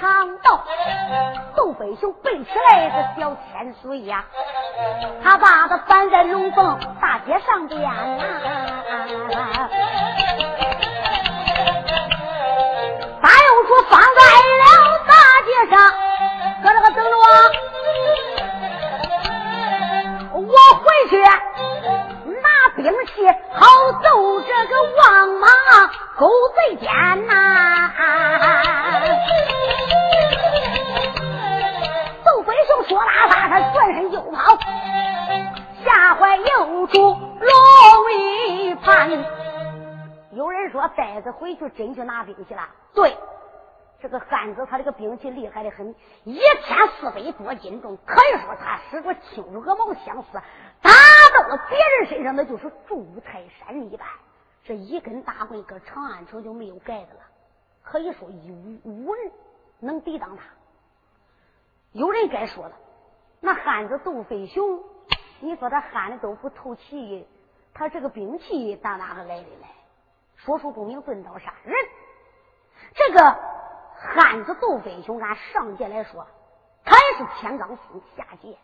我尝到窦飞雄背起来的小千岁呀，他把他翻在龙凤大街上边呐。他又说放在了大街上，搁那个等着我，我回去拿兵器，好揍这个王莽狗贼奸呐！他转身就跑，吓坏幼主龙一盘。有人说呆子回去真去拿兵器了。对，这个汉子他这个兵器厉害的很，一千四百多斤重，可以说他使着青鹅毛相似，打到了别人身上那就是柱泰山一般。这一根大棍搁长安城就没有盖的了，可以说无无人能抵挡他。有人该说了，那汉子窦飞雄，你说他汉的都不透气，他这个兵器打哪个来的呢？说出不明，钝刀杀人。这个汉子窦飞雄，按上界来说，他也是天罡星下界，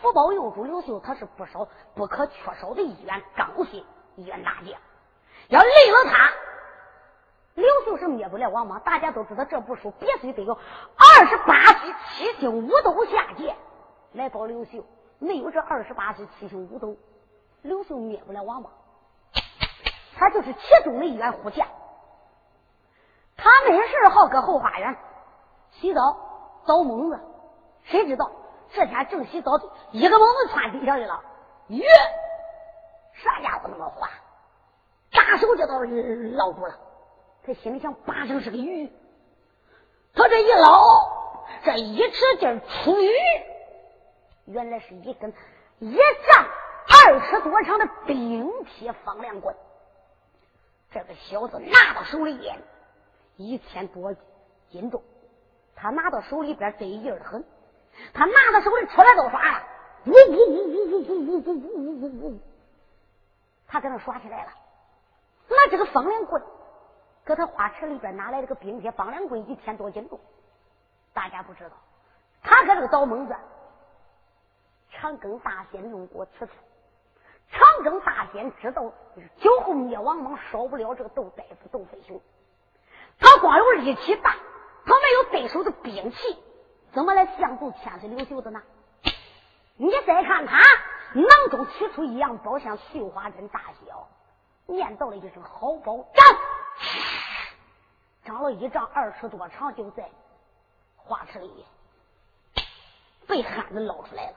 福宝右主刘秀，他是不少不可缺少的一员刚性一员大将。要累了他，刘秀是灭不了王莽。大家都知道，这部书必须得有二十八级七星五斗下界来保刘秀。没有这二十八岁七星五斗，刘秀灭不了王莽。他就是其中的一员虎将，他没事好搁后花园洗澡找猛子，谁知道这天正洗澡，一个猛子窜地下去了，耶，啥家伙那么滑，大手就到捞住了。他心里想，八成是个鱼。他这一捞，这一尺劲出鱼，原来是一根一丈二尺多长的冰铁方梁棍。这个小子拿到手里边一千多斤重，他拿到手里边得劲儿很，他拿到手里出来都耍了，呜呜呜呜呜呜呜呜呜呜呜，他搁那耍起来了。那这个方梁棍，搁他花池里边拿来这个冰铁方梁棍一千多斤重，大家不知道，他搁这个倒猛子，长庚大仙用过此处。长庚大仙知道酒后灭亡莽少不了这个窦大夫窦飞雄，他光有力气大，他没有对手的兵器，怎么来相助千岁刘秀的呢？你再看他囊中取出一样宝，像绣花针大小，念叨了一声好宝长，长了一丈二尺多长，就在花池里被汉子捞出来了，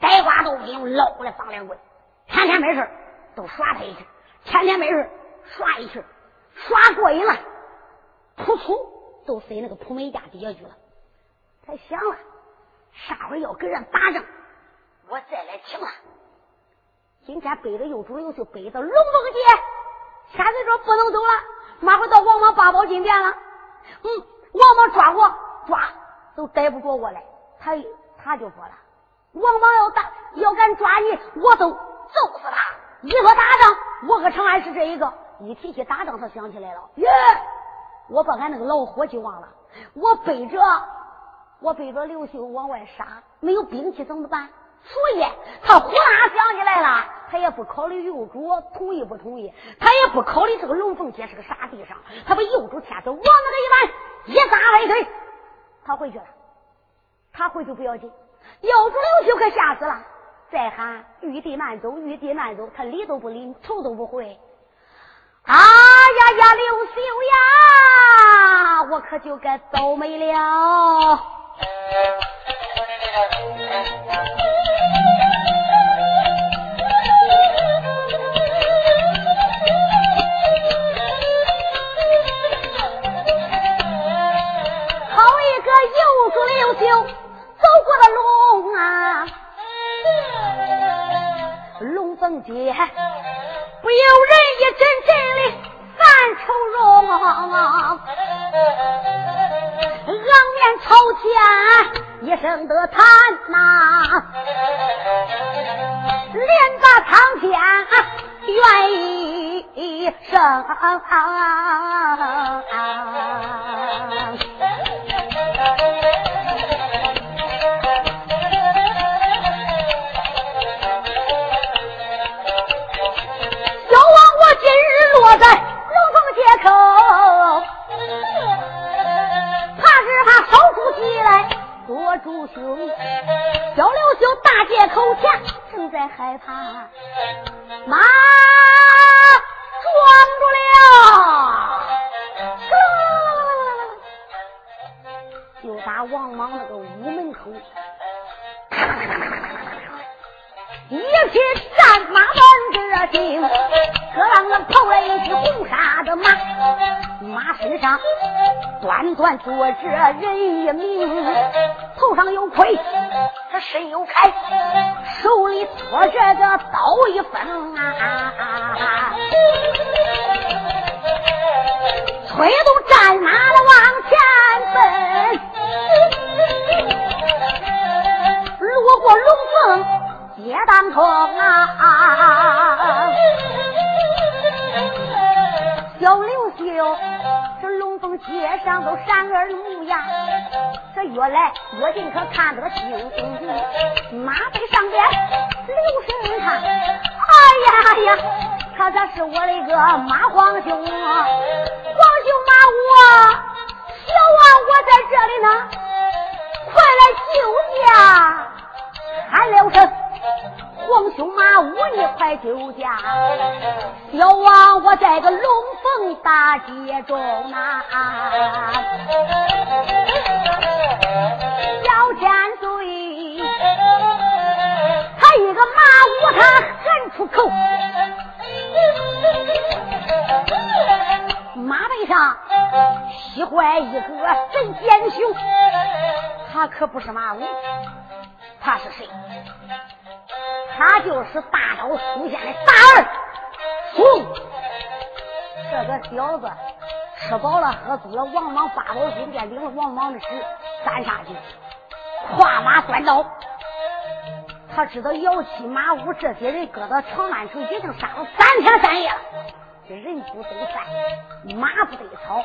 呆瓜豆兵捞过来方连棍。天天没事都耍他一次，天天没事耍一次，耍过瘾了，噗噗都塞那个蒲梅架底下去了。他想了，下回要跟人打仗，我再来请他。今天背着又主又去背到龙凤街，现在说不能走了，马上到王莽八宝金殿了。嗯，王莽抓我抓都逮不着我来，他他就说了，王莽要打要敢抓你，我都。揍死他！一说打仗，我和长安是这一个。一提起打仗，他想起来了。耶！我把俺那个老伙计忘了。我背着，我背着刘秀往外杀，没有兵器怎么办？所以他呼啦想起来了。他也不考虑幼主同意不同意，他也不考虑这个龙凤街是个啥地上。他把幼主牵走，往那个一弯，一撒来腿，他回去了。他回去不要紧，要不刘秀可吓死了。再喊玉帝慢走，玉帝慢走，他理都不理，头都不回。啊呀呀，刘秀呀，我可就该倒霉了。龙凤街，不由人一阵阵的犯愁容，昂面朝天一声的叹呐，连把苍天愿意生。朱在害怕，马撞住了，就打王莽那个屋门口，一匹战马奔着行，可让那跑来一匹红纱的马，马身上端端坐着人一名。头上有盔，他身有铠，手里托着个刀一锋啊！催动战马的往前奔，路过龙凤街当空啊！小刘秀，街上都闪耳目呀！这越来越近，可看得清。马背上边留神看，哎呀呀，他这是我的个马皇兄，皇兄马我，小王我在这里呢，快来救驾！喊了声皇兄马武，你快救驾！小王我在个龙凤大街中啊。小千岁，他一个马武，他喊出口，马背上喜坏一个真奸雄，他可不是马武，他是谁？他就是大刀出现的大儿宋，这个小子。吃饱了喝足了，王莽八宝金殿领了王莽的使干啥去？跨马端刀。他知道姚七马武这些人搁到长安城已经杀了三天三夜了，这人不得饭，马不得草。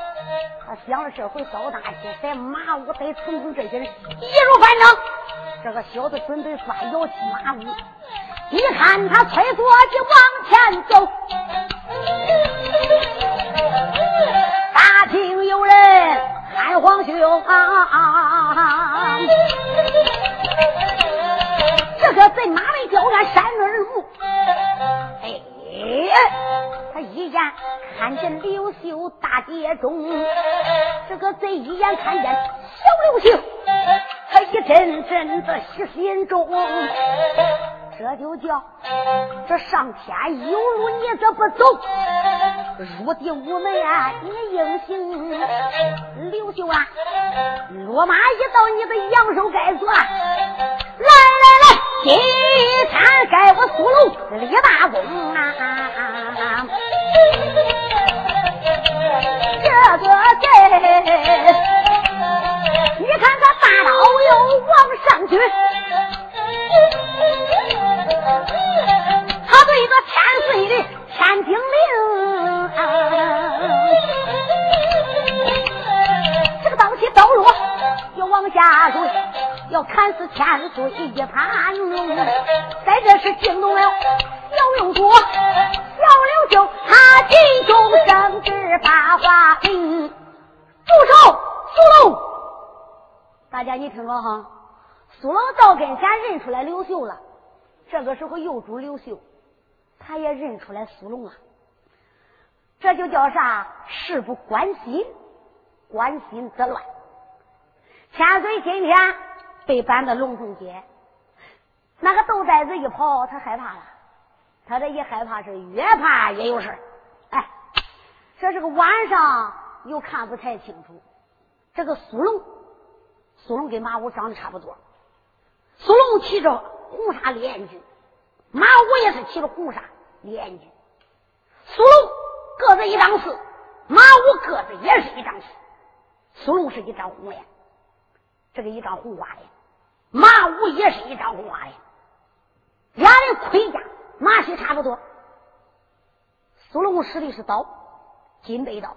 他想了这回遭大劫，在马武得成功，这些人易如反掌。这个小子准备抓姚七马武，一看他催坐就往前走。大厅有人喊皇兄，这个贼马背交战闪耳目，哎，哎他一眼看见刘秀大街中，这个贼一眼看见小刘秀，他一阵阵的喜心中。这就叫这上天有路，你怎不走？入地无门啊，你硬行。刘秀啊，落马一到，你的阳寿该做。来来来，今天该我苏龙立大功啊！这个贼，你看他大刀又往上举。他对个千岁的天听令，这往下坠，要砍死千岁一盘龙。在这时惊动了小六哥，小六舅他急中生智把话明，住手！苏龙，大家你听着哈，苏龙到跟前认出来刘秀了。这个时候，又主刘秀，他也认出来苏龙了。这就叫啥？事不关心，关心则乱。千岁今天被搬到龙凤街，那个豆袋子一跑，他害怕了。他这一害怕是越怕越有事哎，这是个晚上又看不太清楚。这个苏龙，苏龙跟马武长得差不多。苏龙骑着。红纱烈焰军，马武也是骑着红纱烈焰军。苏龙个子一丈四，马武个子也是一丈四。苏龙是一张红脸，这个一张红花的；马武也是一张红花的。俩人盔甲马须差不多，苏龙使的是刀，金背刀；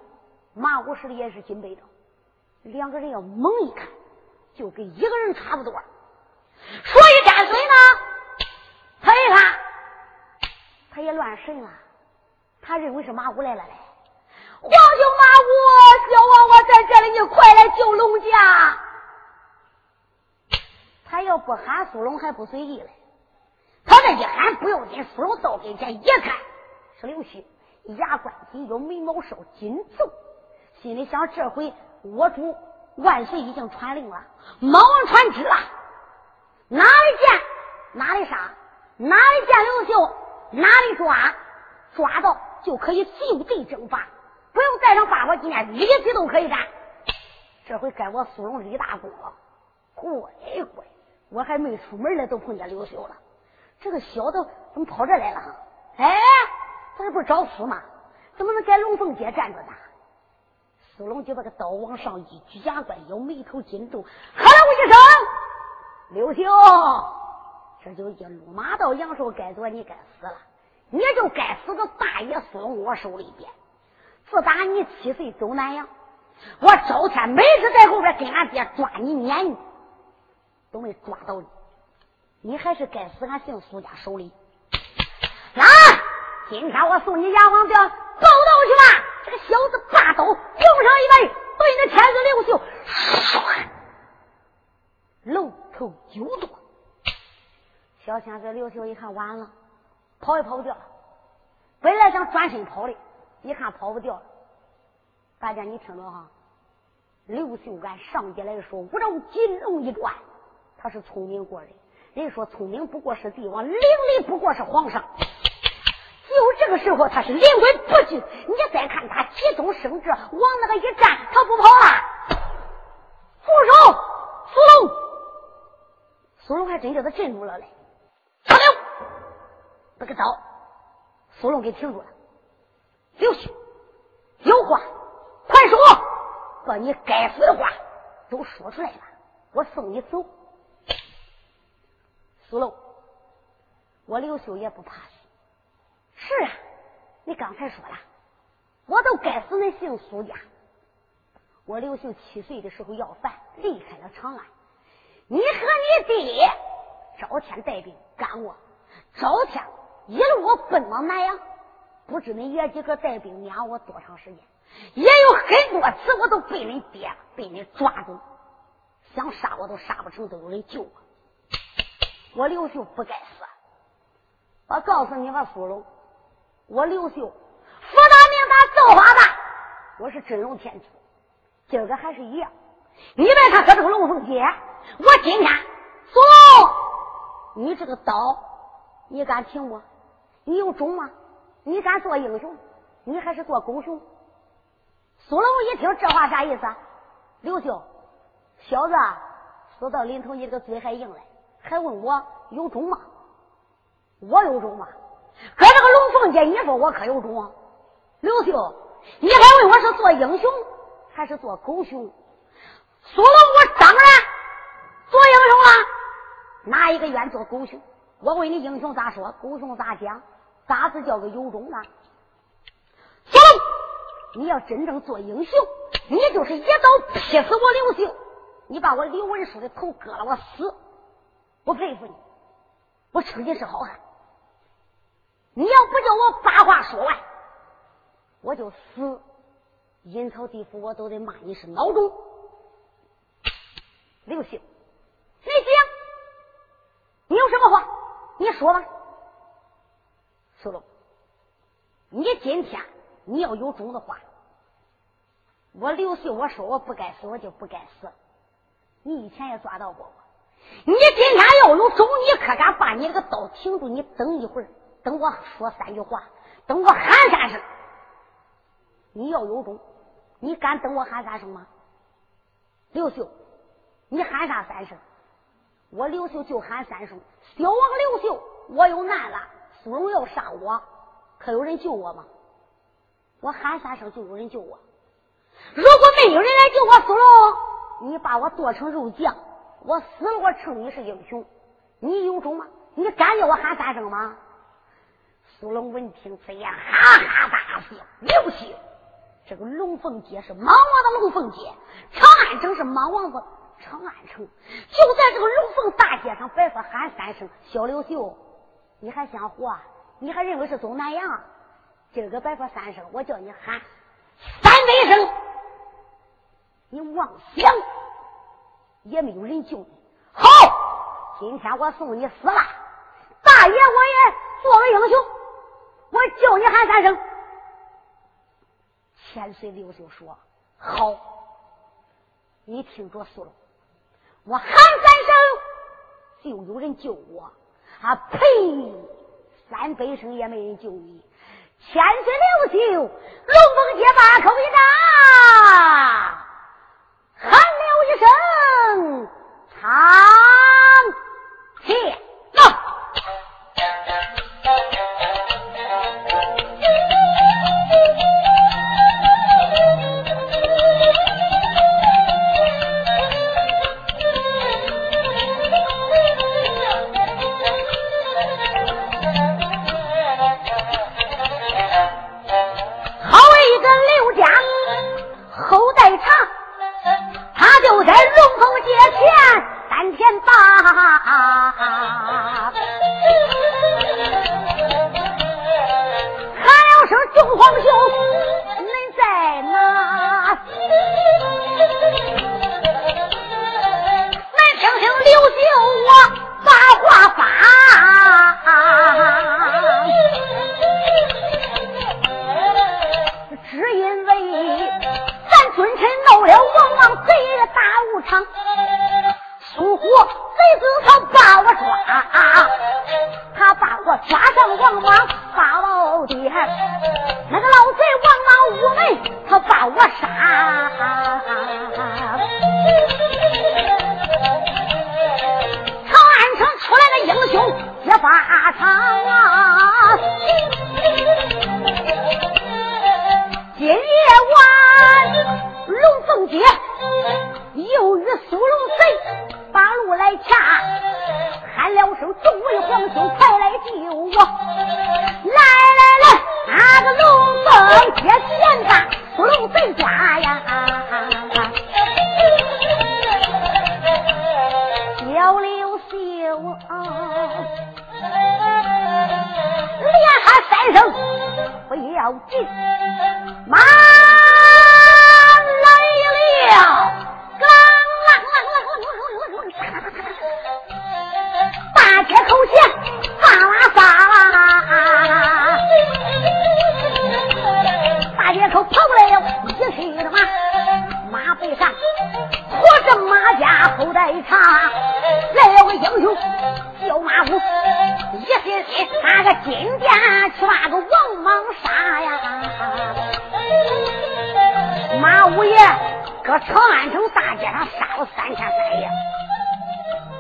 马武使的也是金背刀。两个人要猛一看，就跟一个人差不多。所以干脆呢，他一看，他也乱神了。他认为是马武来了嘞。皇兄马武，小王我在这里，你快来救龙家。他要不喊苏龙还不随意嘞。他这一喊不要紧，苏龙到跟前一看是刘秀，牙关紧咬，眉毛梢，紧皱，心里想：这回我主万岁已经传令了，马王传旨了，哪里见哪里杀，哪里见刘秀哪里抓，抓到就可以就地正法，不用带上八宝金链，立即都可以干。这回该我苏龙立大功了，乖乖，我还没出门呢，都碰见刘秀了。这个小子怎么跑这来了？哎，他这不是找死吗？怎么能在龙凤街站着呢？苏龙就把个刀往上一举，牙关咬，眉头紧皱，哈喽一声：“刘秀，这就一路马到阳寿，该做你该死了，你就该死到大爷苏龙我手里边。自打你七岁走南阳，我朝天每次在后边跟俺爹抓你撵你，都没抓到你。”你还是该死，俺姓苏家手里。来，今天我送你阎王庙报道去吧。这个小子霸刀用上一摆，对那天子刘秀，唰，龙头九剁。小天子刘秀一看完了，跑也跑不掉了。本来想转身跑的，一看跑不掉了。大家你听着哈，刘秀俺上街来说，我让金龙一转，他是聪明过人。人说聪明不过是帝王，伶俐不过是皇上。就这个时候，他是临危不惧。你再看他急中生智，往那个一站，他不跑了。住手！苏龙，苏龙还真叫他镇住了嘞。长刘，那个刀，苏龙给停住了。刘秀，有话快说，把你该死的话都说出来了，我送你走。苏龙，我刘秀也不怕死。是啊，你刚才说了，我都该死那姓苏家。我刘秀七岁的时候要饭，离开了长安。你和你爹朝天带兵赶我，朝天一路奔往南阳。不知你爷几个带兵撵我多长时间，也有很多次我都被你爹被你抓住，想杀我都杀不成，都有人救我。我刘秀不该死！我告诉你吧，苏龙，我刘秀福大命大造化大，我是真龙天子。今儿个还是一样，你别看搁这个龙凤街，我今天苏龙，你这个刀，你敢停不？你有种吗？你敢做英雄？你还是做狗熊？苏龙一听这话啥意思？刘秀，小子，死到临头，你这个嘴还硬嘞。还问我有种吗？我有种吗？搁这个龙凤街，你说我可有种？刘秀，你还问我是做英雄还是做狗熊？苏龙，我当然做英雄了。哪一个愿做狗熊？我问你，英雄咋说？狗熊咋讲？咋子叫个有种呢？苏龙，你要真正做英雄，你就是一刀劈死我刘秀，你把我刘文书的头割了，我死。我佩服你，我称你是好汉。你要不叫我把话说完，我就死。阴曹地府我都得骂你是孬种。刘秀，你讲，你有什么话，你说吧。苏龙，你今天你要有种的话，我刘秀我说我不该死，我就不该死。你以前也抓到过。你今天要有种，你可敢把你这个刀停住？你等一会儿，等我说三句话，等我喊三声。你要有种，你敢等我喊三声吗？刘秀，你喊啥三声？我刘秀就喊三声。小王刘秀，我有难了。苏荣要杀我，可有人救我吗？我喊三声就有人救我。如果没有人来救我，苏荣，你把我剁成肉酱。我死了，我称你是英雄，你有种吗？你敢叫我喊三声吗？苏龙闻听此言，哈哈大笑。刘秀，这个龙凤街是莽王的龙凤街，长安城是莽王的长安城。就在这个龙凤大街上，白说喊三声：“小刘秀，你还想活？你还认为是走南阳？今儿个白说三声，我叫你喊三百声，你妄想也没有人救你。好，今天我送你死了，大爷我也做个英雄。”我叫你喊三声，千岁刘秀说：“好，你听着，苏龙，我喊三声，就有人救我。啊，呸！三百声也没人救你。千岁刘秀，龙凤街把口一张，喊一声长啸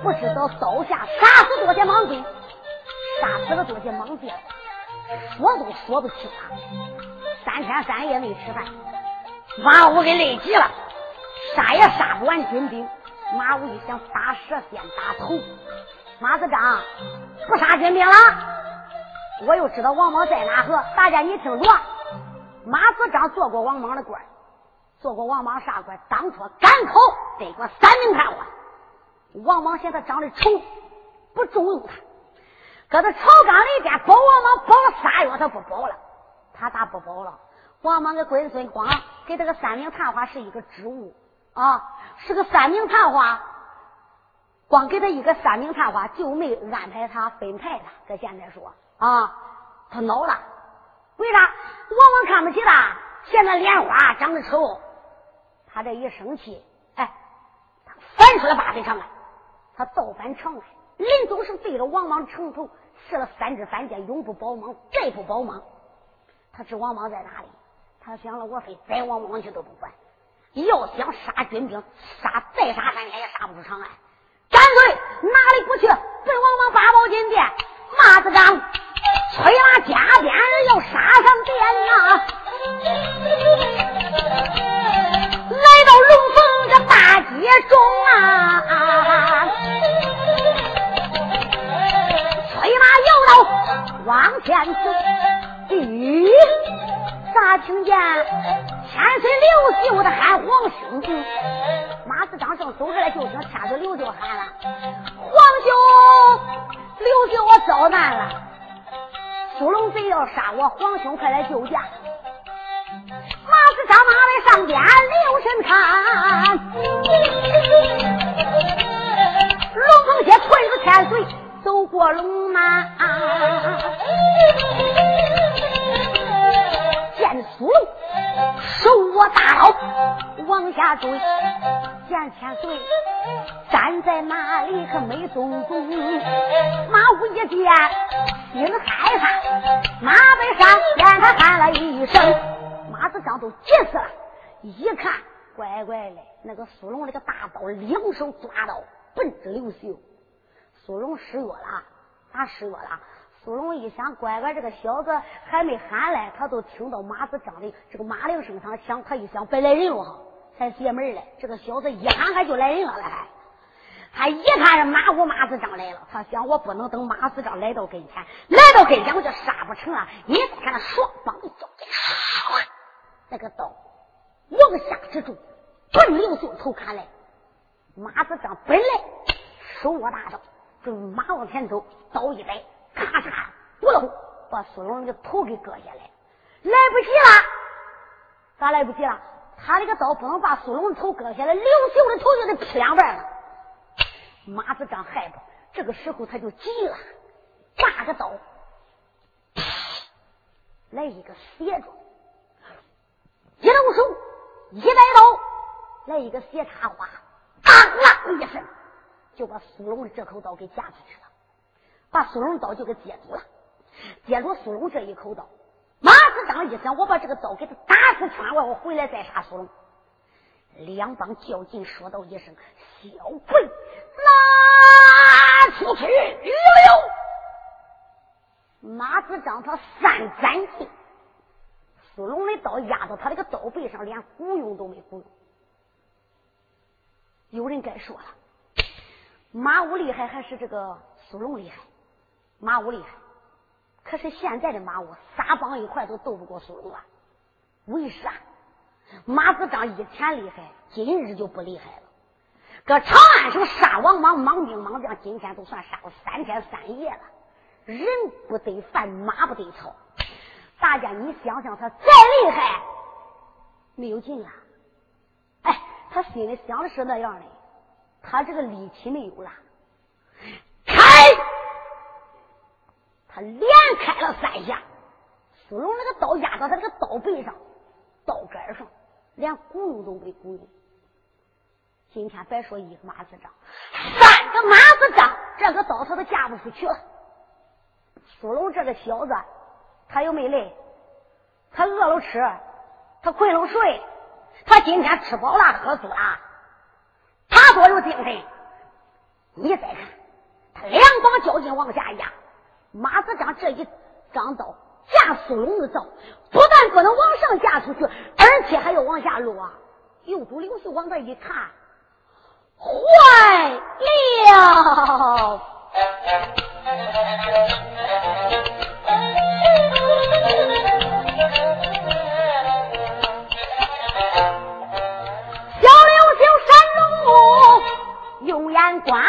不知道刀下杀死多些莽军，杀死了多些莽将，说都说不清了！三天三夜没吃饭，马武给累急了，杀也杀不完军兵。马武一想，打蛇先打头。马子章，不杀军兵了，我又知道王莽在哪河。大家你听着，马子章做过王莽的官，做过王莽啥官？当初赶考得过三名判官。王莽嫌他长得丑，不重用他。搁他朝纲里边保王莽保了仨月，他不保了。他咋不保了？王莽给龟孙光给这个三明探花是一个职务啊，是个三明探花，光给他一个三明探花，就没安排他分派他。搁现在说啊。他恼了，为啥？王莽看不起他，嫌他莲花长得丑。他这一生气，哎，他翻出了八百长安，他造反长安。临走时对着王莽城头设了三支反箭，永不保莽，再不保莽。他知王莽在哪里？他想了，我非宰王莽去都不管。要想杀军兵，杀再杀三天也杀不出长安。干脆哪里不去？奔王莽八宝金殿，马子刚。催马加鞭要杀上殿呐！接中啊，催马摇到往前走。咦，咋听见千岁刘秀的喊皇兄？马子张正走过来，就听千岁刘秀喊了：“皇兄，刘秀，我遭难了！苏龙贼要杀我，皇兄快来救驾！”马子张马来上边留神看，龙凤街屯子千岁走过龙马，见苏龙手握大刀往下追，见千岁站在那里可没踪踪，马武一见心害怕，马背上见他喊了一声。马子张都急死了，一看，乖乖的，那个苏龙那个大刀两手抓到，奔着刘秀。苏龙失约了，咋失约了？苏龙一想，乖乖，这个小子还没喊来，他都听到马子张的这个马铃声，他想，他一想，别来人了哈，才邪门了。这个小子一喊，还就来人了，还。他一看是马武马子张来了，他想，我不能等马子张来到跟前，来到跟前我就杀不成了。你看他双方的交战。那个刀往下之住，奔刘秀头砍来。马子张本来手握大刀，正马往前走，刀一摆，咔嚓，咕噜，把苏龙的头给割下来。来不及了，咋来不及了？他那个刀不能把苏龙的头割下来，刘秀的头就得劈两半了。马子张害怕，这个时候他就急了，拔个刀，来一个斜着。手，一摆刀，来一个斜插花，当啷一声，就把苏龙的这口刀给夹出去了，把苏龙刀就给接住了。接住苏龙这一口刀，马子张一想，我把这个刀给他打出圈外，我回来再杀苏龙。两帮较劲，说道一声：“小鬼，拉出去！”呦呦，马子张他三斩气。苏龙的刀压到他那个刀背上，连鼓用都没鼓用。有人该说了，马武厉害还是这个苏龙厉害？马武厉害，可是现在的马武仨帮一块都斗不过苏龙啊！为啥？马子张以前厉害，今日就不厉害了。搁长安城杀王莽，莽兵莽将，今天都算杀了三天三夜了。人不得饭，马不得草。大家，你想想，他再厉害，没有劲了。哎，他心里想的是那样的，他这个力气没有了。开，他连开了三下，苏龙那个刀压到他那个刀背上、刀杆上，连咕噜都没咕噜。今天别说一个马子仗，三个马子仗，这个刀他都架不出去了。苏龙这个小子。他又没累，他饿了吃，他困了睡，他今天吃饱了喝足了，他多有精神。你再看，他两膀交劲往下压，马子张这一张刀架苏龙的刀，不但不能往上架出去，而且还要往下落。右主刘秀往这一看，坏了。眼观，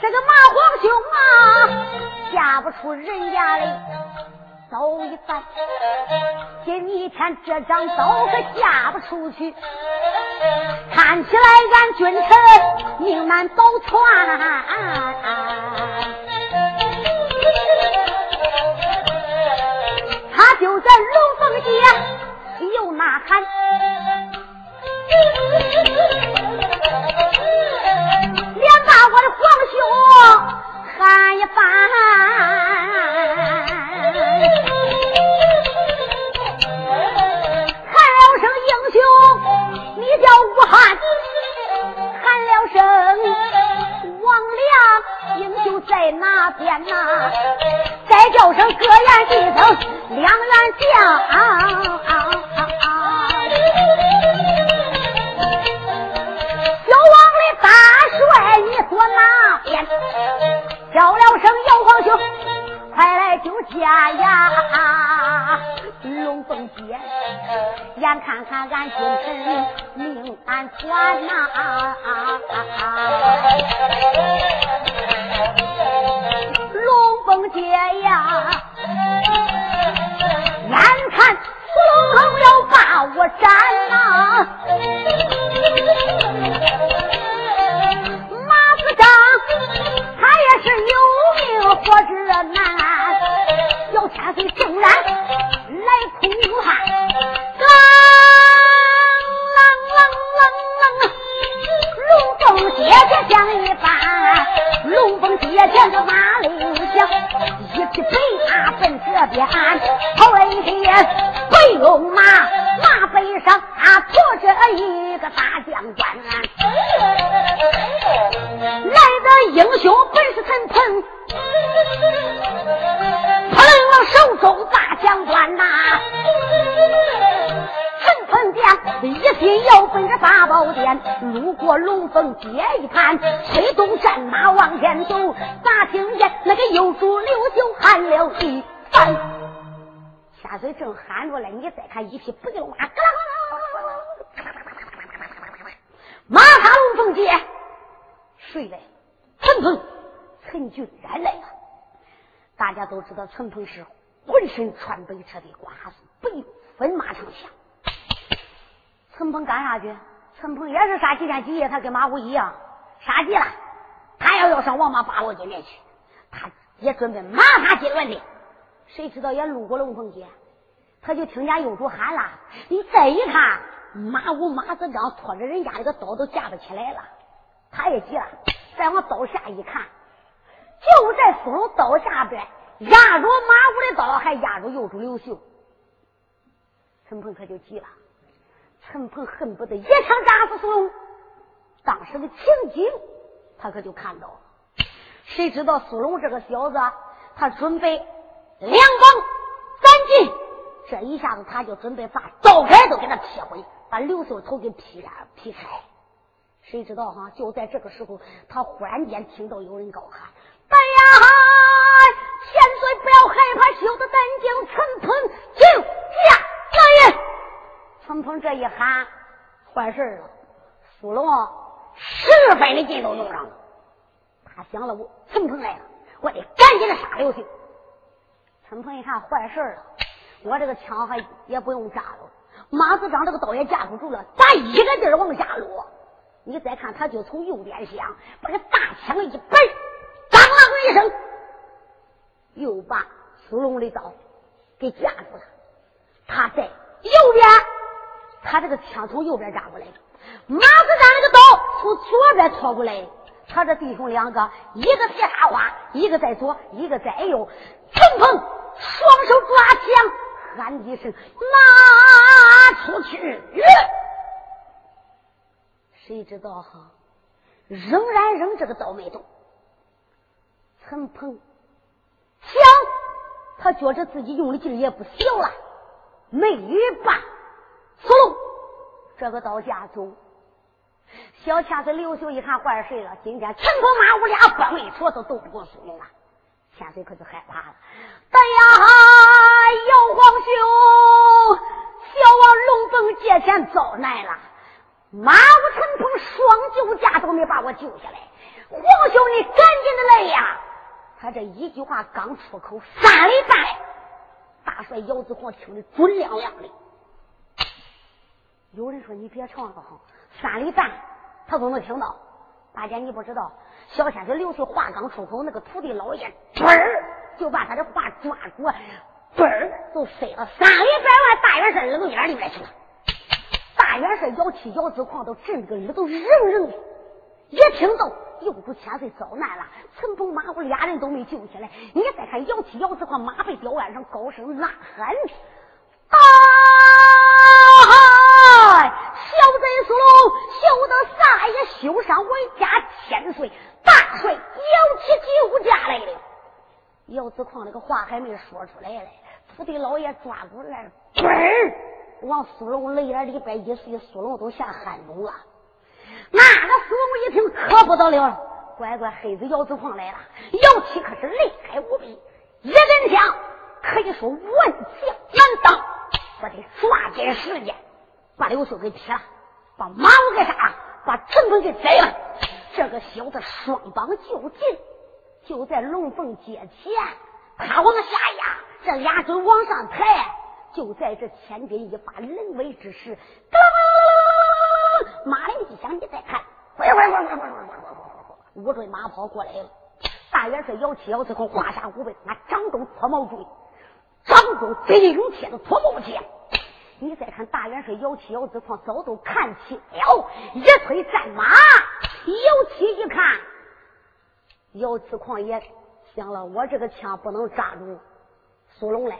这个马皇兄啊，嫁不出人家的刀一番。今天这张刀可嫁不出去，看起来俺君臣命难保全。凤姐又呐喊，连把我的皇兄喊一番，在那边呐、再叫声各院弟兄两员将、啊。啊啊啊啊我那边叫了声姚皇兄，快来救驾呀！龙凤姐，眼看看俺君臣命安全呐、啊啊啊啊！姐呀，眼看苏龙要把我斩呐。马子张，他也是有命活着难，小千岁正然来哭喊，啷啷啷啷啷，龙凤姐姐讲一番，龙凤姐姐边，头一天白龙马，马背上啊驮着一个大将官，来的英雄。陈鹏，彭王手中大将官呐，陈鹏将一心要奔着八宝殿，路过龙凤街一看，催动战马往前走，咋听见那个右主刘秀喊了一大？嘴正喊着嘞，你再看一匹白龙马，马踏龙凤街，谁来？陈鹏。陈俊然来了，大家都知道陈鹏是浑身穿白车的寡妇，白粉马长枪。陈鹏干啥去？陈鹏也是杀几天几夜，他跟马虎一样杀急了，他要要上王马八宝金殿去，他也准备马踏金銮的。谁知道也路过龙凤街，他就听见右主喊了，你再一看，马武马子刚拖着人家那个刀都架不起来了，他也急了，再往刀下一看。就在苏龙刀下边压住马武的刀，还压住右主刘秀。陈鹏可就急了，陈鹏恨不得一枪打死苏龙。当时的情景，他可就看到了。谁知道苏龙这个小子，他准备两膀赶紧，这一下子他就准备把刀杆都给他劈毁，把刘秀头给劈开劈开。谁知道哈？就在这个时候，他忽然间听到有人高喊。哎呀！千岁不要害怕，休得胆惊。陈鹏请驾大人。陈鹏这一喊，坏事了。苏龙十分的劲都用上了。他想了，我陈鹏来了，我得赶紧的杀刘秀。陈鹏一看，坏事了，我这个枪还也不用扎了，马子章这个刀也架不住了，咋一个劲儿往下落？你再看，他就从右边想，把这大枪一摆。一声，又把苏龙的刀给架住了。他在右边，他这个枪从右边扎过来；马子章那个刀从左边戳过来。他这弟兄两个，一个铁插花，一个在左，一个在右。陈鹏双手抓枪，喊一声：“拿出去！”谁知道哈，仍然扔这个刀没动。陈鹏想，他觉着自己用的劲也不小了，没把苏龙这个刀架走。小千岁刘秀一看坏事了，今天陈鹏马我俩帮一戳都斗不过苏龙了，千岁可就害怕了。哎呀，姚皇兄，小王龙凤借钱遭难了，马武陈鹏双救驾都没把我救下来，皇兄你赶紧的来呀！他这一句话刚出口，三里半，大帅姚子黄听得准亮亮的。有人说你别唱了哈，三里半他都能听到。大姐你不知道，小仙子刘秀话刚出口，那个土地老爷嘣儿就把他的话抓住，嘣儿就飞到三里百外大元帅冷眼里面去了。大元帅姚七姚子狂都震个耳朵扔扔的，一听到。右主千岁遭难了，陈鹏、马虎俩人都没救起来。你再看姚七、姚子狂马背吊鞍上高声呐喊：“啊！小贼苏龙，休得撒野，休伤我家千岁！大帅姚七救家来了。”姚子狂那个话还没说出来嘞，土地老爷抓过来，嘣儿往苏龙泪眼里边一碎，苏龙都吓汗中了。那个苏龙一听可不得了了，乖乖，黑子姚子狂来了，姚七可是厉害无比，一根枪可以说万将难挡，我得抓紧时间把刘秀给劈了，把马武给杀了，把陈鹏给宰了。这个小子双膀就进，就在龙凤街前，他往下压，这俩嘴往上抬，就在这千钧一发、临危之时，马铃一响，你再看，快快快快快快快快！五尊马跑过来了，大元帅摇起摇子框，胯下五倍，拿掌中脱毛锥，掌中飞流星脱毛剑。你再看，大元帅摇起摇子框，早都看清了，一推战马，摇起一看，姚子狂也想了，我这个枪不能扎住。苏龙来，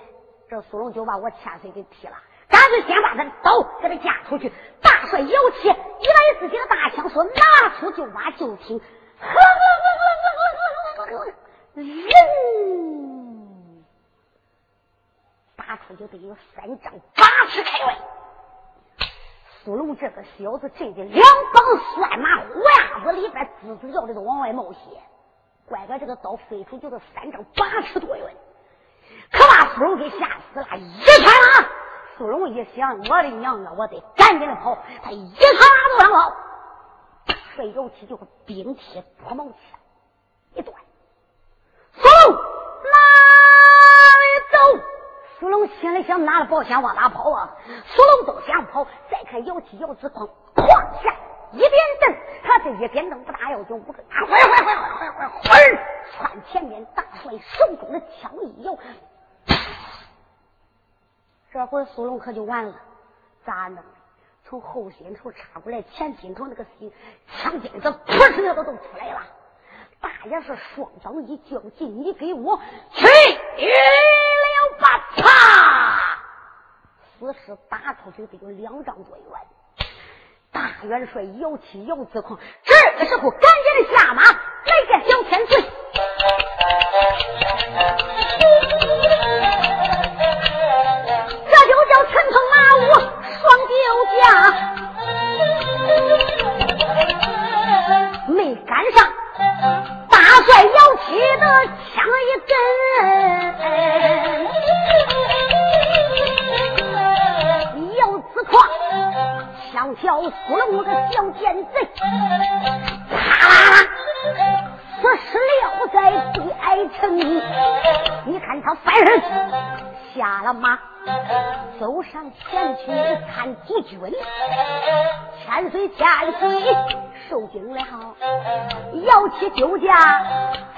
这苏龙就把我千岁给踢了，干脆先把他刀给他架出去。大帅摇起一把自己的大枪，说拿出就把就听。人打出就得有三丈八尺开外。苏龙这个小子，真的两帮酸马虎鸭子里边滋滋叫的都往外冒血，乖乖这个刀飞出就是三丈八尺多远，可把苏龙给吓死了。一看啊，苏龙一想，我的娘啊，我得赶紧的跑。他一看马都上跑，帅有气就是冰铁脱毛枪一断。苏龙哪里走？苏龙心里想：拿了宝枪往哪跑啊？苏龙都想跑，再看摇起摇子光，哐下一边蹬，他这一边蹬不大要紧，五个快快快快快快快！窜前面，大帅手中的枪一摇，这回苏龙可就完了，咋弄？从后心头插过来，前心头那个心枪尖子噗哧的都都出来了。大爷是双掌一较劲，你给我去了吧！啪！死尸打出去得有两丈多远。大元帅摇起摇子筐，这个时候赶紧的下马来个小千岁，大帅摇起的枪一根，摇子狂，枪挑苏龙个小贱贼，啪啦啦，死尸撂在地矮城。你看他翻身下了马，走上前去看敌军，千岁千岁。受惊了，摇起酒驾，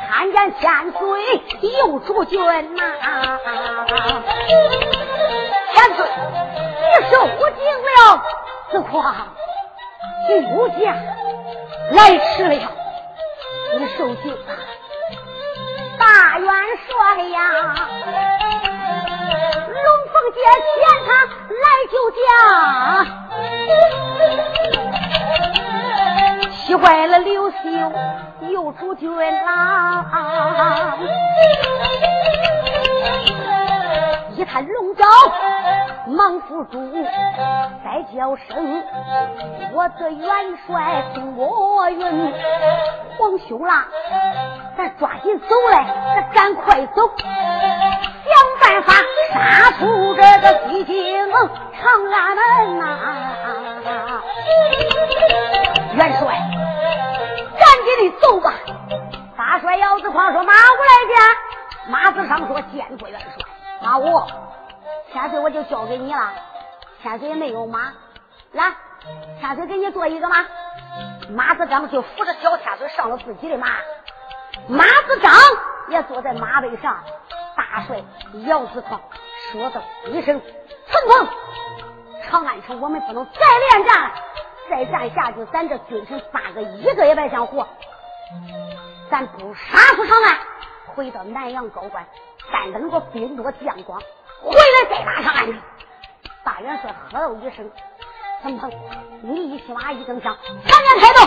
看见千岁又主君呐！千岁，你受惊了，子况酒驾来迟了，你受惊了，大元帅呀，龙凤节前他来救驾。气坏了刘秀，又出军啦！一看龙昭，忙扶住，再叫声我的元帅莫云，皇兄啦，咱抓紧走来，咱赶快走，想办法杀出这个西京长安门呐！元帅，赶紧的走吧！大帅姚子匡说：“马武来见。”马子上说：“见过元帅。”马武，千岁我就交给你了。千岁没有马，来，千岁给你做一个马。马子章就扶着小千岁上了自己的马，马子章也坐在马背上。大帅姚子匡说道一声：“陈鹏，长安城我们不能再连战了。”再战下去，咱这军臣八个一个也别想活。咱不杀出长安，回到南阳高官，但等着兵多将广，回来再打长安城。大元帅喝了一声：“陈鹏，你一骑马一蹬枪，全面开动。”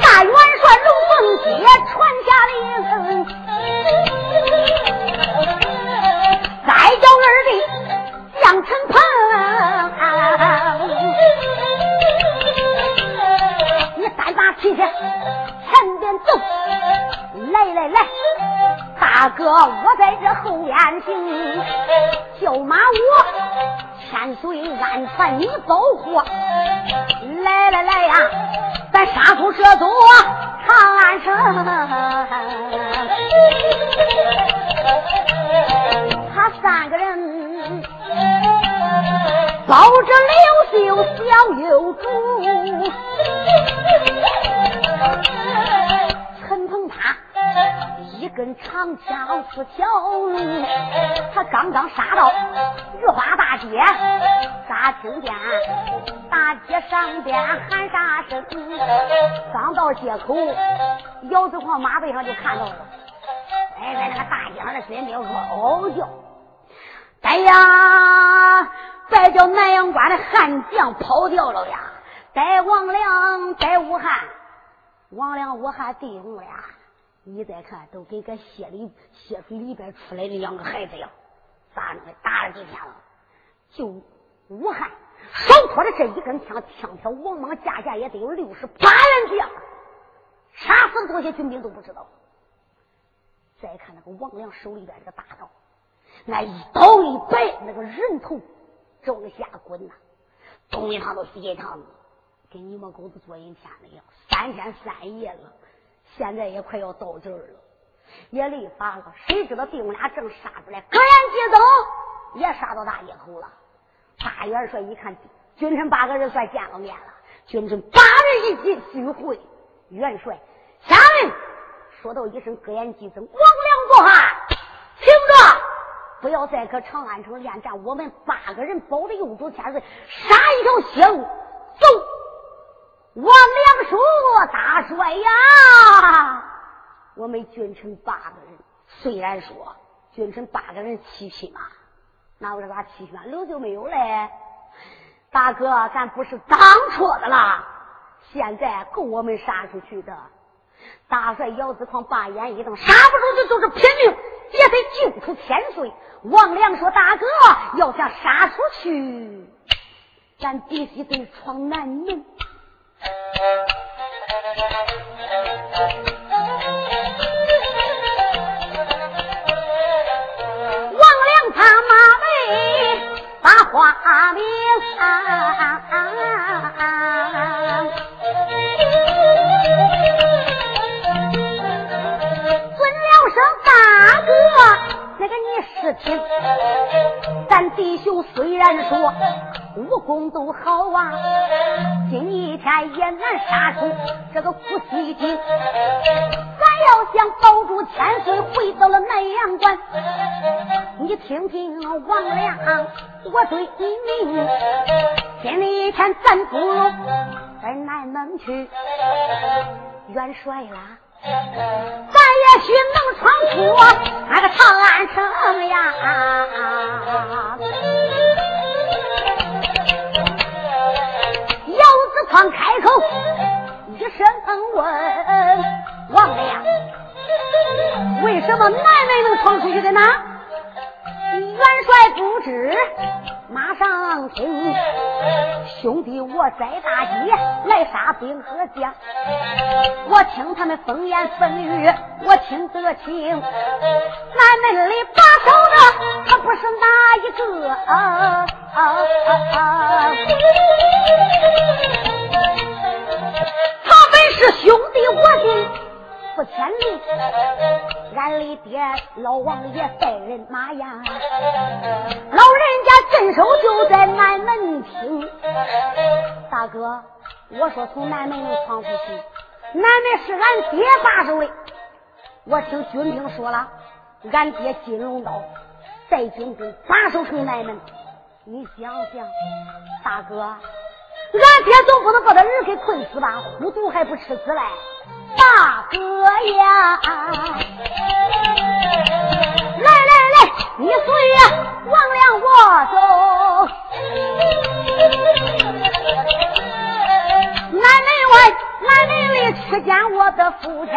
大元帅龙凤接传下令，弟将陈鹏。你三把提去前边走。来来来，大哥，我在这后边行，叫马我千岁安全你保护。来来来呀，咱杀出这座长安城。抱着刘秀小幼主。根长枪刺桥，他刚刚杀到御花大街，咋听见大街上边喊杀声？刚到街口，姚子狂马背上就看到了，哎，在那个大街上的身边说：“哦叫，哎呀，再叫南阳关的悍将跑掉了呀！带王良，带武汉，王良、武汉弟兄俩。”你再看，都跟个血里血水里边出来的两个孩子样，咋弄的？打了几天了？就武汉手托着这一根枪，枪挑王莽架下也得有六十八员将，杀死多些军兵都不知道。再看那个王良手里边这个大刀，那一刀一摆，那个人头往下滚呐，东一趟都西一趟，跟你们狗子做一天的样，三天三夜了。现在也快要到这儿了，也累乏了。谁知道弟兄俩正杀出来，赶急走，也杀到大街口了。大元帅一看，君臣八个人算见了面了。君臣八人一起聚会，元帅下令说道一声：“各言急增，王良坐下，听着，不要再搁长安城恋战。我们八个人保着右主千岁，杀一条血路，走。”王良叔：“大帅呀，我们君臣八个人，虽然说君臣八个人七匹马，那我这咋七匹马？刘就没有嘞。大哥，咱不是当错的啦，现在够我们杀出去的。大帅姚子狂把眼一瞪，杀不出去就是拼命，也得救出千岁。王良说：大哥，要想杀出去，咱必须得闯南门。”王良他马背把花名，尊你是听，咱弟兄虽然说。武功都好啊，今一天也难杀出这个苦西京。咱要想保住千岁，回到了南阳关，你听听王良，我对你明，今一天咱不如在南门去，元帅啦，咱也许能闯出那个长安城呀。姚子宽开口一声问王良：“为什么奶奶能闯出去的呢？”元帅不知，马上听兄弟我在大街来杀兵和将，我听他们风言风语，我听得清。南门里把守的他不是哪一个？啊啊啊是兄弟，我的不千里，俺的爹老王爷带人马呀，老人家镇守就在南门厅。大哥，我说从南门能闯出去，南门是俺爹把守的。我听军兵说了，俺爹金龙刀带军兵把守城南门。你想想，大哥。俺爹总不能把他儿给困死吧？糊涂还不吃死嘞！大哥呀，来来来，你随呀王良我走。南门外，南门里去见我的夫人。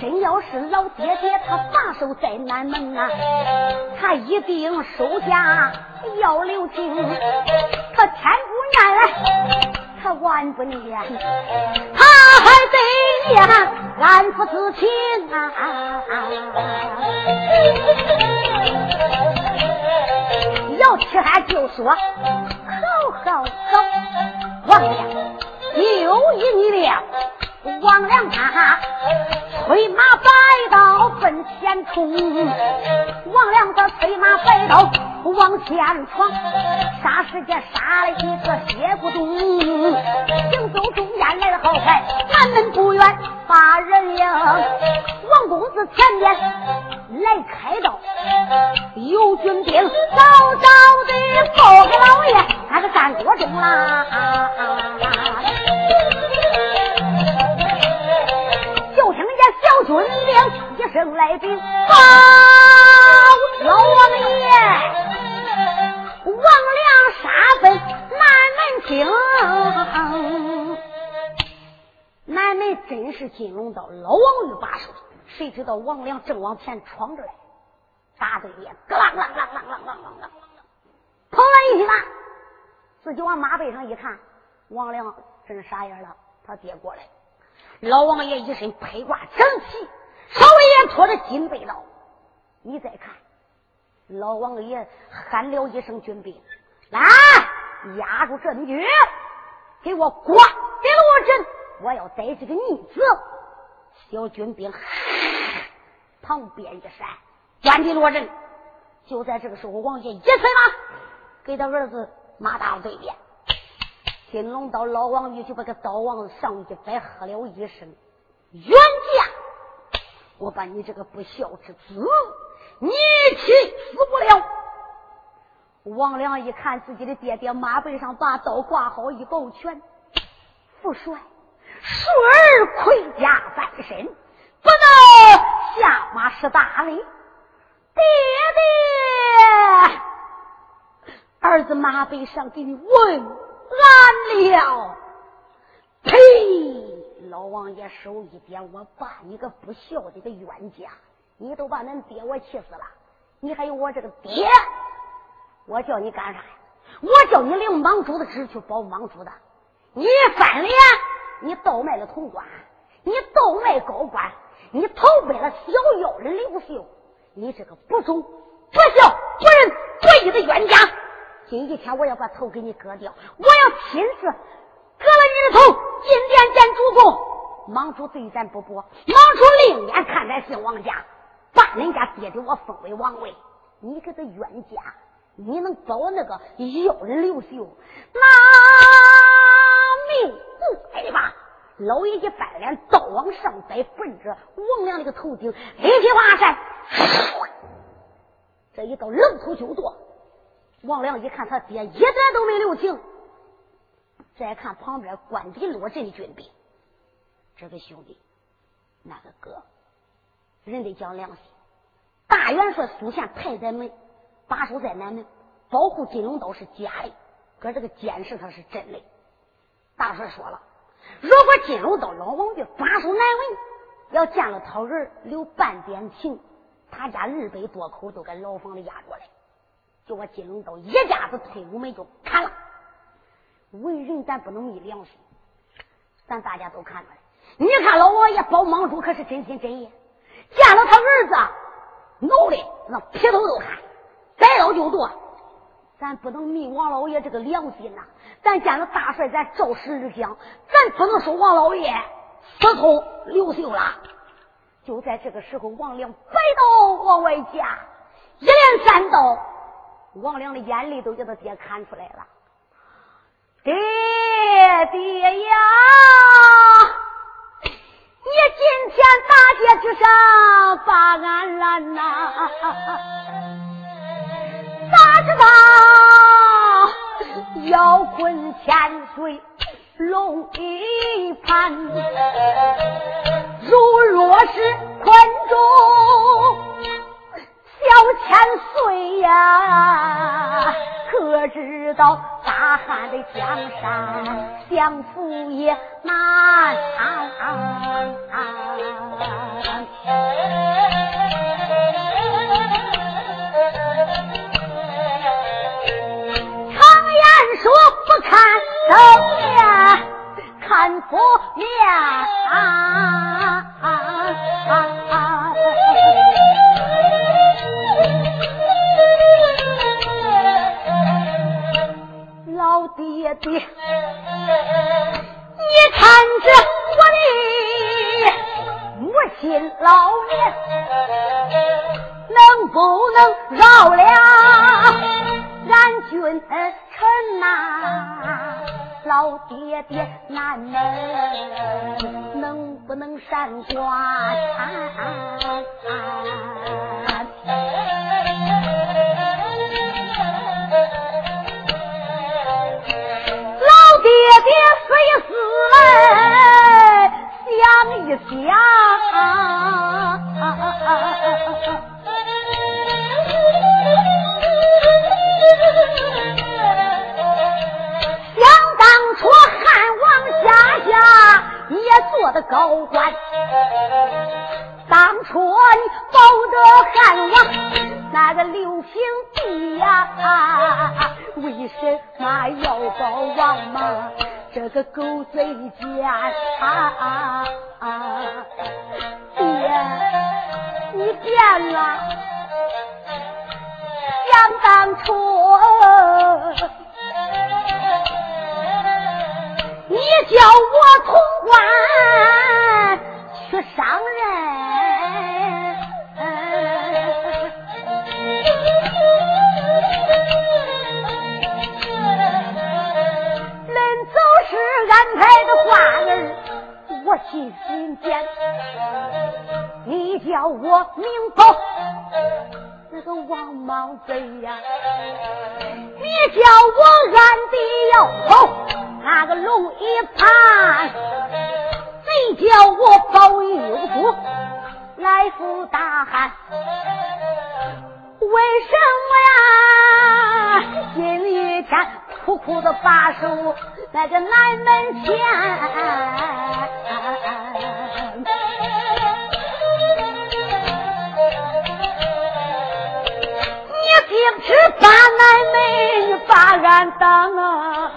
真要是老爹爹他把守在南门啊，他一定收下要留情。他千不念来，他万不念，他还得呀安抚自情啊！姚七汉就说：“好好好，王亮，就依你了。”王良他催马摆刀奔前冲，王良他催马摆刀往前闯，霎时间杀了一个血不动。早早的报给老爷，他是战国中啦。小军兵一声来禀，报老王爷，王良杀奔南门厅。南门真是金龙刀老王玉把守，谁知道王良正往前闯着来，大队列咯啷啷啷啷啷啷啷啷，跑了一匹马，自己往马背上一看，王良真傻眼了，他爹过来。老王爷一身披挂整齐，手里也托着金背刀。你再看，老王爷喊了一声：“军兵，来压住阵脚，给我挂给我阵！我要逮这个逆子。”小军兵旁边一闪，关闭罗阵。就在这个时候，王爷一催马，给他儿子马大对面。金龙刀老王爷就把个刀往上一摆，喝了一声：“冤家！我把你这个不孝之子，你去死不了！”王良一看自己的爹爹马背上把刀挂好，一抱拳：“父帅，顺儿盔甲在身，不能下马失大礼。爹爹，儿子马背上给你问。”完了！呸！老王爷手一点，我爸你个不孝的个冤家，你都把恁爹我气死了，你还有我这个爹？我叫你干啥呀？我叫你领莽主的旨去保莽主的。你翻脸，你倒卖了潼关，你倒卖高官，你投奔了小妖人刘秀，你这个不忠不孝不仁不义的冤家！今天我要把头给你割掉，我要亲自割了你的头，进殿见主公。莽主对咱不薄，莽主另眼看待姓王家，把人家爹爹我封为王位。你个个冤家，你能保那个妖人刘秀？拿命过来吧！老爷一翻脸，刀往上摆，奔着王良那个头顶，立起华山，这一刀愣头就剁。王良一看他爹一点都没留情，再看旁边关底落阵的军兵，这个兄弟，那个哥，人得讲良心。大元帅苏宪派咱们，把守在南门，保护金龙刀是假的，可这个监视他是真的。大帅说了，如果金龙刀老王爷把守南门，要见了他人留半点情，他家二百多口都跟牢房里压着来。就我金龙刀一下子推五门就砍了。为人咱不能昧良心，咱大家都看出来。你看老王爷包莽主可是真心真意，见了他儿子挠的那皮头都砍，逮到就剁。咱不能昧王老爷这个良心呐！咱见了大帅，咱照实而讲，咱不能说王老爷死透刘秀了。就在这个时候，王良摆刀往外夹，一连三刀。王良的眼泪都叫他爹看出来了，爹爹呀，你今天大街之上把俺拦呐，咋知道要困千岁龙一盘，如若是困住。小千岁呀，可知道大汉的江山相扶也难。常言说不看正面，看佛面啊。爹爹，你看着我的母亲老年，能不能饶了俺君臣呐？老爹爹，难能能不能善观？贼奸？啊爹，那个王莽贼呀，你叫我暗地要跑那个龙一盘，你叫我保佑主来福大汉。为什么呀？今一天苦苦的把守。在这南门前，门把俺当啊！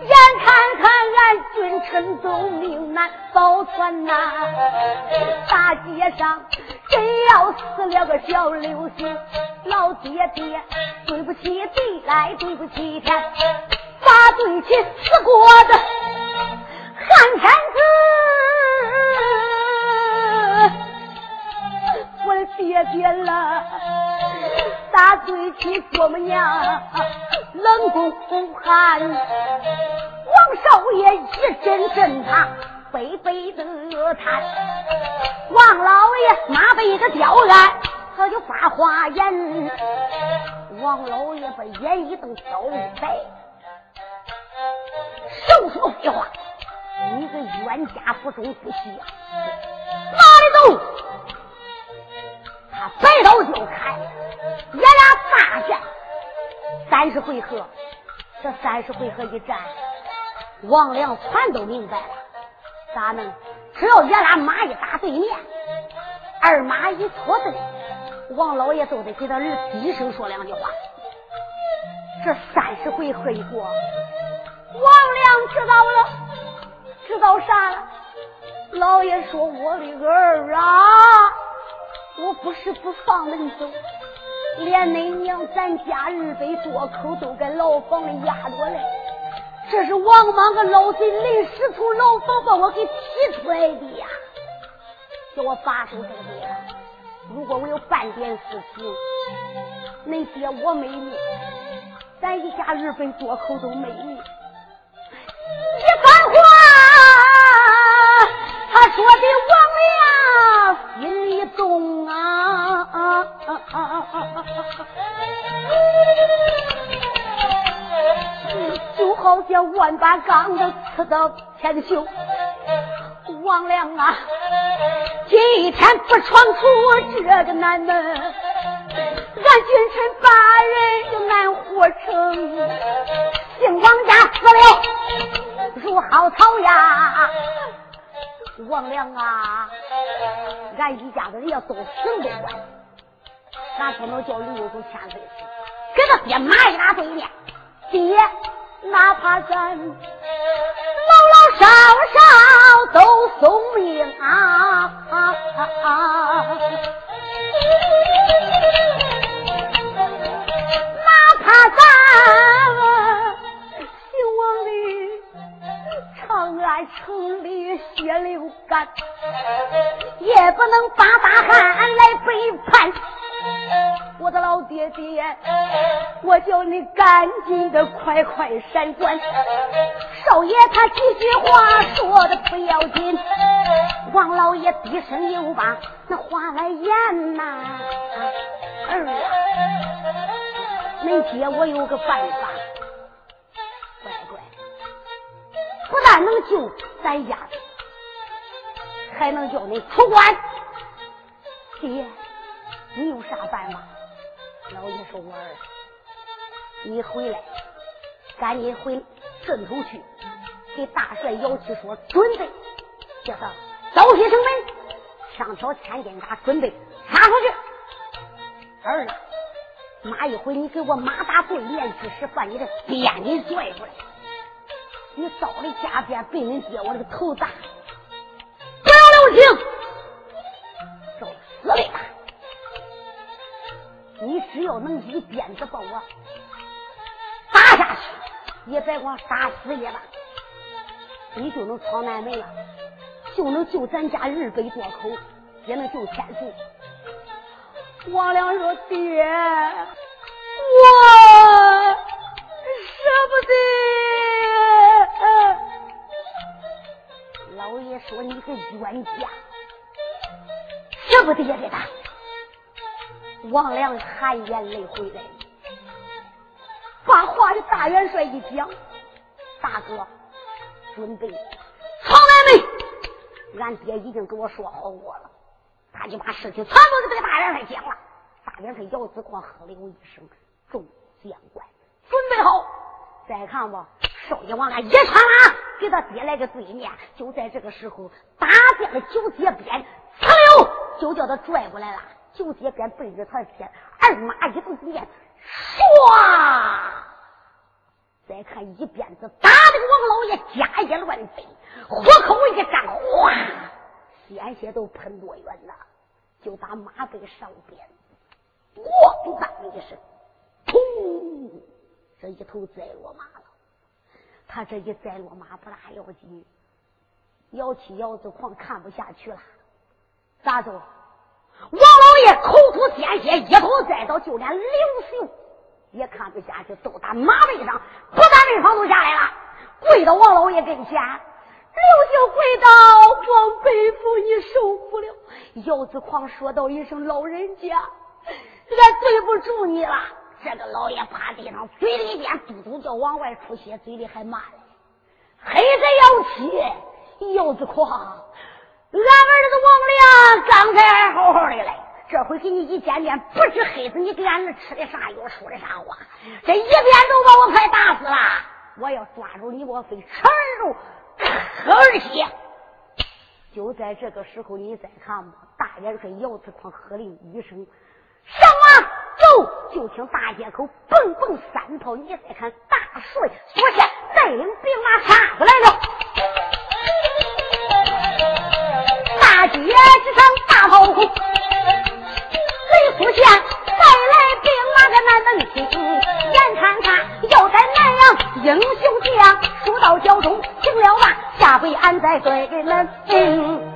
眼看看俺君臣都命难保存呐，大街上真要死了个小刘星，老爹爹，对不起地来，对不起天。把对起死过的汉天子，我的爹爹了，打对起做母娘冷宫寒，王少爷一阵阵他悲悲的叹，王老爷马背的吊案，他就发话言，王老爷把眼一瞪，挑一白。少说废话！你个冤家不忠不孝，哪里走？他摆刀就砍，爷俩大战三十回合。这三十回合一战，王良全都明白了。咋弄？只要爷俩马一打对面，二马一错队，王老爷都得给他儿低声说两句话。这三十回合一过。王良知道了，知道啥了？老爷说：“我的儿啊，我不是不放恁走，连恁娘咱家二百多口都在牢房里压着嘞。这是王莽个老贼临时从牢房把我给提出来的呀，叫我把守这边。如果我有半点事情，恁爹我没命，咱一家二百多口都没命。”一番话，他说的王良心里动啊，就好像万把钢子刺到天袖。王良啊，今天不闯出这个南门，俺君臣八人就难活成。姓王家死了。如蒿草呀，王良啊，俺一家子人要都死不管，俺不能叫刘主千岁死，给他爹马一打对面，爹，哪怕咱老老少少都送命啊！哪怕咱。在城里血流干，也不能把大汉来背叛。我的老爹爹，我叫你赶紧的快快闪转。少爷他几句话说的不要紧，王老爷低声又把那话来言呐。儿啊，恁爹我有个办法，不但能救咱家，还能叫你出关。爹，你有啥办法？老爷说：“我儿，你回来，赶紧回镇头去，给大帅姚七说准备，叫他早些城门，上挑千斤大，准备杀出去。儿啊，马一回你给我马打对面之时，把你的鞭给拽出来。你到了家边，被人爹我这个头打，不要留情，找死的吧！”你只要能一鞭子把我打下去，也别光杀死也罢，你就能闯南门了，就能救咱家日北多口，也能救千岁。王良说：“爹，我老爷说：“你是冤家，舍不得也得打。”王良含眼泪回来，把话的大元帅一讲，大哥准备闯南门，俺爹已经跟我说好过了，他就把事情全都给这个大元帅讲了。大元帅姚子矿喝了一声：“众将官，准备好！”再看吧，少爷往那一上啊，给他爹来个对面。就在这个时候，打边的九节鞭，呲溜就叫他拽过来了。九节鞭背着他天，二马一动鞭，唰！再看一鞭子打的王老爷家也乱飞，虎口一张，哗，鲜血都喷多远了，就把马背上边，咣当一声，砰！这一头栽落马了。他这一栽落马不大要紧，姚七姚子狂看不下去了，咋走？王老爷口吐鲜血，一头栽倒，就连刘秀也看不下去，都打马背上，不但没放都下来了，跪到王老爷跟前。刘秀跪到王北府，你受不了。姚子狂说道一声：“老人家，俺对不住你了。”这个老爷趴地上，嘴里边嘟嘟叫往外出血，嘴里还骂嘞：“黑子姚七，姚子狂。”俺儿子王良刚才还好好的嘞，这回给你一见面，不知黑子你给俺儿吃的啥药，说的啥话，这一边都把我快打死了。我要抓住你，我非吃肉，喝儿血。就在这个时候，你再看吧，大元帅姚子狂喝令一声：“上啊，！”就听大街口蹦蹦三炮，你再看大帅所下带领兵马杀过来了。大街之上大炮轰，雷出现再来兵马个难能听。眼看看要在南阳英雄将，说到交中行了吧，下回俺再对给恁。